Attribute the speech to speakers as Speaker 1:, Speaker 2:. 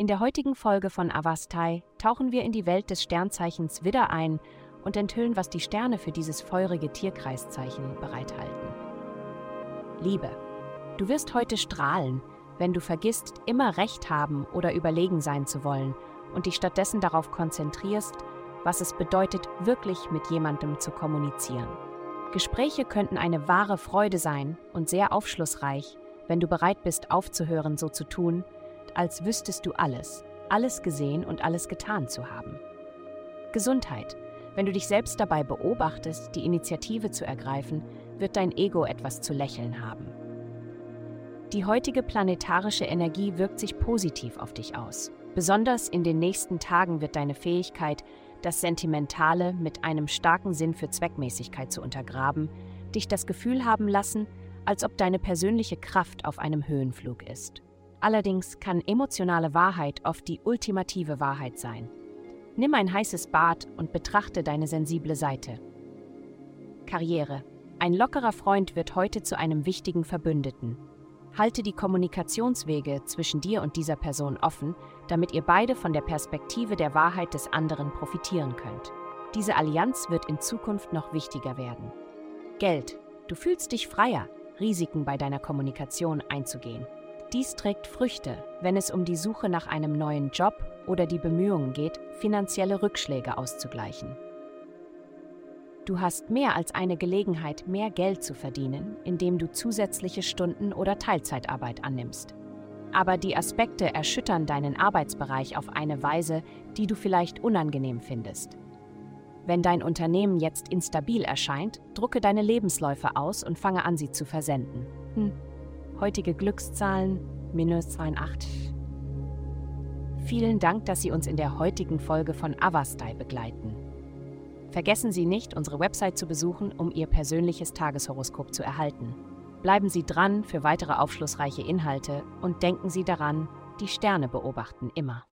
Speaker 1: In der heutigen Folge von Avastai tauchen wir in die Welt des Sternzeichens Widder ein und enthüllen, was die Sterne für dieses feurige Tierkreiszeichen bereithalten. Liebe. Du wirst heute strahlen, wenn du vergisst, immer Recht haben oder überlegen sein zu wollen und dich stattdessen darauf konzentrierst, was es bedeutet, wirklich mit jemandem zu kommunizieren. Gespräche könnten eine wahre Freude sein und sehr aufschlussreich, wenn du bereit bist aufzuhören, so zu tun, als wüsstest du alles, alles gesehen und alles getan zu haben. Gesundheit. Wenn du dich selbst dabei beobachtest, die Initiative zu ergreifen, wird dein Ego etwas zu lächeln haben. Die heutige planetarische Energie wirkt sich positiv auf dich aus. Besonders in den nächsten Tagen wird deine Fähigkeit, das Sentimentale mit einem starken Sinn für Zweckmäßigkeit zu untergraben, dich das Gefühl haben lassen, als ob deine persönliche Kraft auf einem Höhenflug ist. Allerdings kann emotionale Wahrheit oft die ultimative Wahrheit sein. Nimm ein heißes Bad und betrachte deine sensible Seite. Karriere. Ein lockerer Freund wird heute zu einem wichtigen Verbündeten. Halte die Kommunikationswege zwischen dir und dieser Person offen, damit ihr beide von der Perspektive der Wahrheit des anderen profitieren könnt. Diese Allianz wird in Zukunft noch wichtiger werden. Geld. Du fühlst dich freier, Risiken bei deiner Kommunikation einzugehen. Dies trägt Früchte, wenn es um die Suche nach einem neuen Job oder die Bemühungen geht, finanzielle Rückschläge auszugleichen. Du hast mehr als eine Gelegenheit, mehr Geld zu verdienen, indem du zusätzliche Stunden oder Teilzeitarbeit annimmst. Aber die Aspekte erschüttern deinen Arbeitsbereich auf eine Weise, die du vielleicht unangenehm findest. Wenn dein Unternehmen jetzt instabil erscheint, drucke deine Lebensläufe aus und fange an, sie zu versenden. Hm. Heutige Glückszahlen minus 82. Vielen Dank, dass Sie uns in der heutigen Folge von Avastai begleiten. Vergessen Sie nicht, unsere Website zu besuchen, um Ihr persönliches Tageshoroskop zu erhalten. Bleiben Sie dran für weitere aufschlussreiche Inhalte und denken Sie daran, die Sterne beobachten immer.